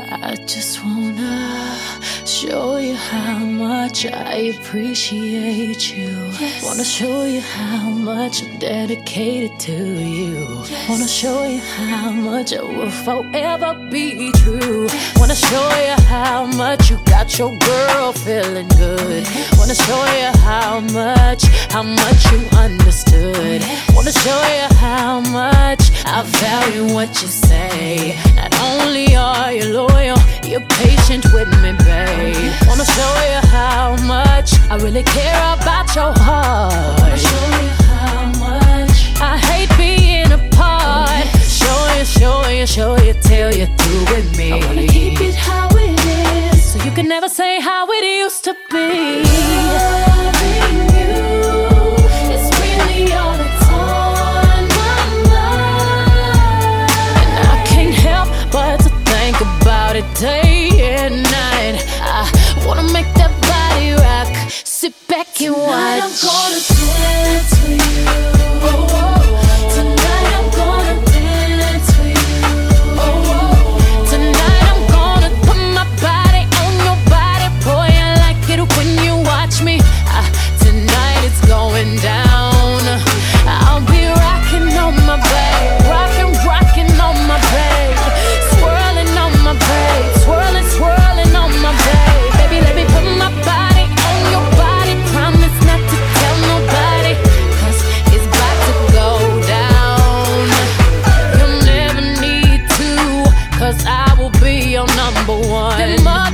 I just wanna show you how much I appreciate you. Yes. Wanna show you how much I'm dedicated to you. Yes. Wanna show you how much I will forever be true. Wanna show you how much you got your girl feeling good. Wanna show you how much, how much you understood. Wanna show you how much I value what you say. Not only are you loyal, you're patient with me, babe. Wanna show you how much I really care about your heart. Wanna show you how much I hate being apart. Show you, show you, show you till you're through with me. I wanna keep it how it is. So you can never say how it used to be.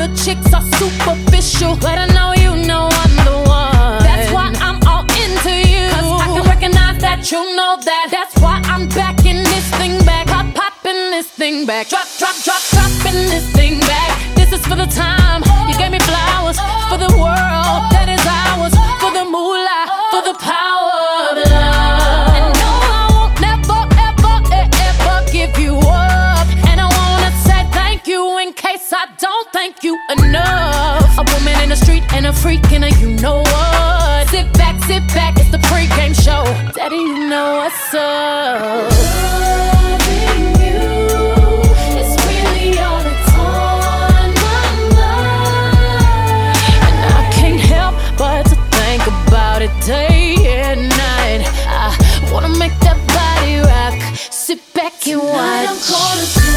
Other chicks are superficial, but I know you know I'm the one. That's why I'm all into you. Cause I can recognize that you know that. That's why I'm backing this thing back. Pop, popping this thing back. Drop, drop, drop, dropping this thing back. This is for the time you gave me flowers. For the world that is ours. Sit back, it's the pregame show. Daddy, you know what's up. Loving you is really all that's on my mind. And I can't help but to think about it day and night. I wanna make that body rock. Sit back and Tonight I'm watch. gonna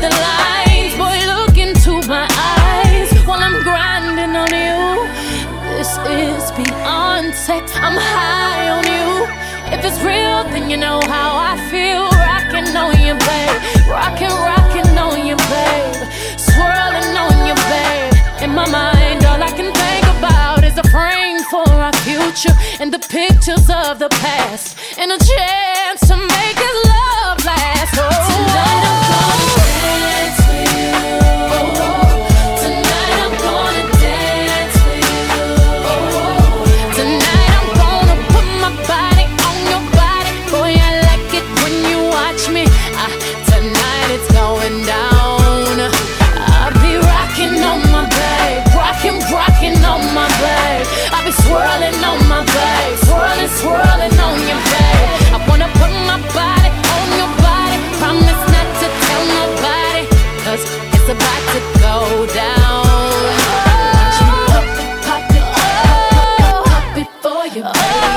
the lines. Boy, look into my eyes while I'm grinding on you. This is beyond sex. I'm high on you. If it's real, then you know how I feel. Rocking on you, babe. Rocking, rocking on you, babe. Swirling on you, babe. In my mind, all I can think about is a frame for our future and the pictures of the past. In a chair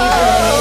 baby.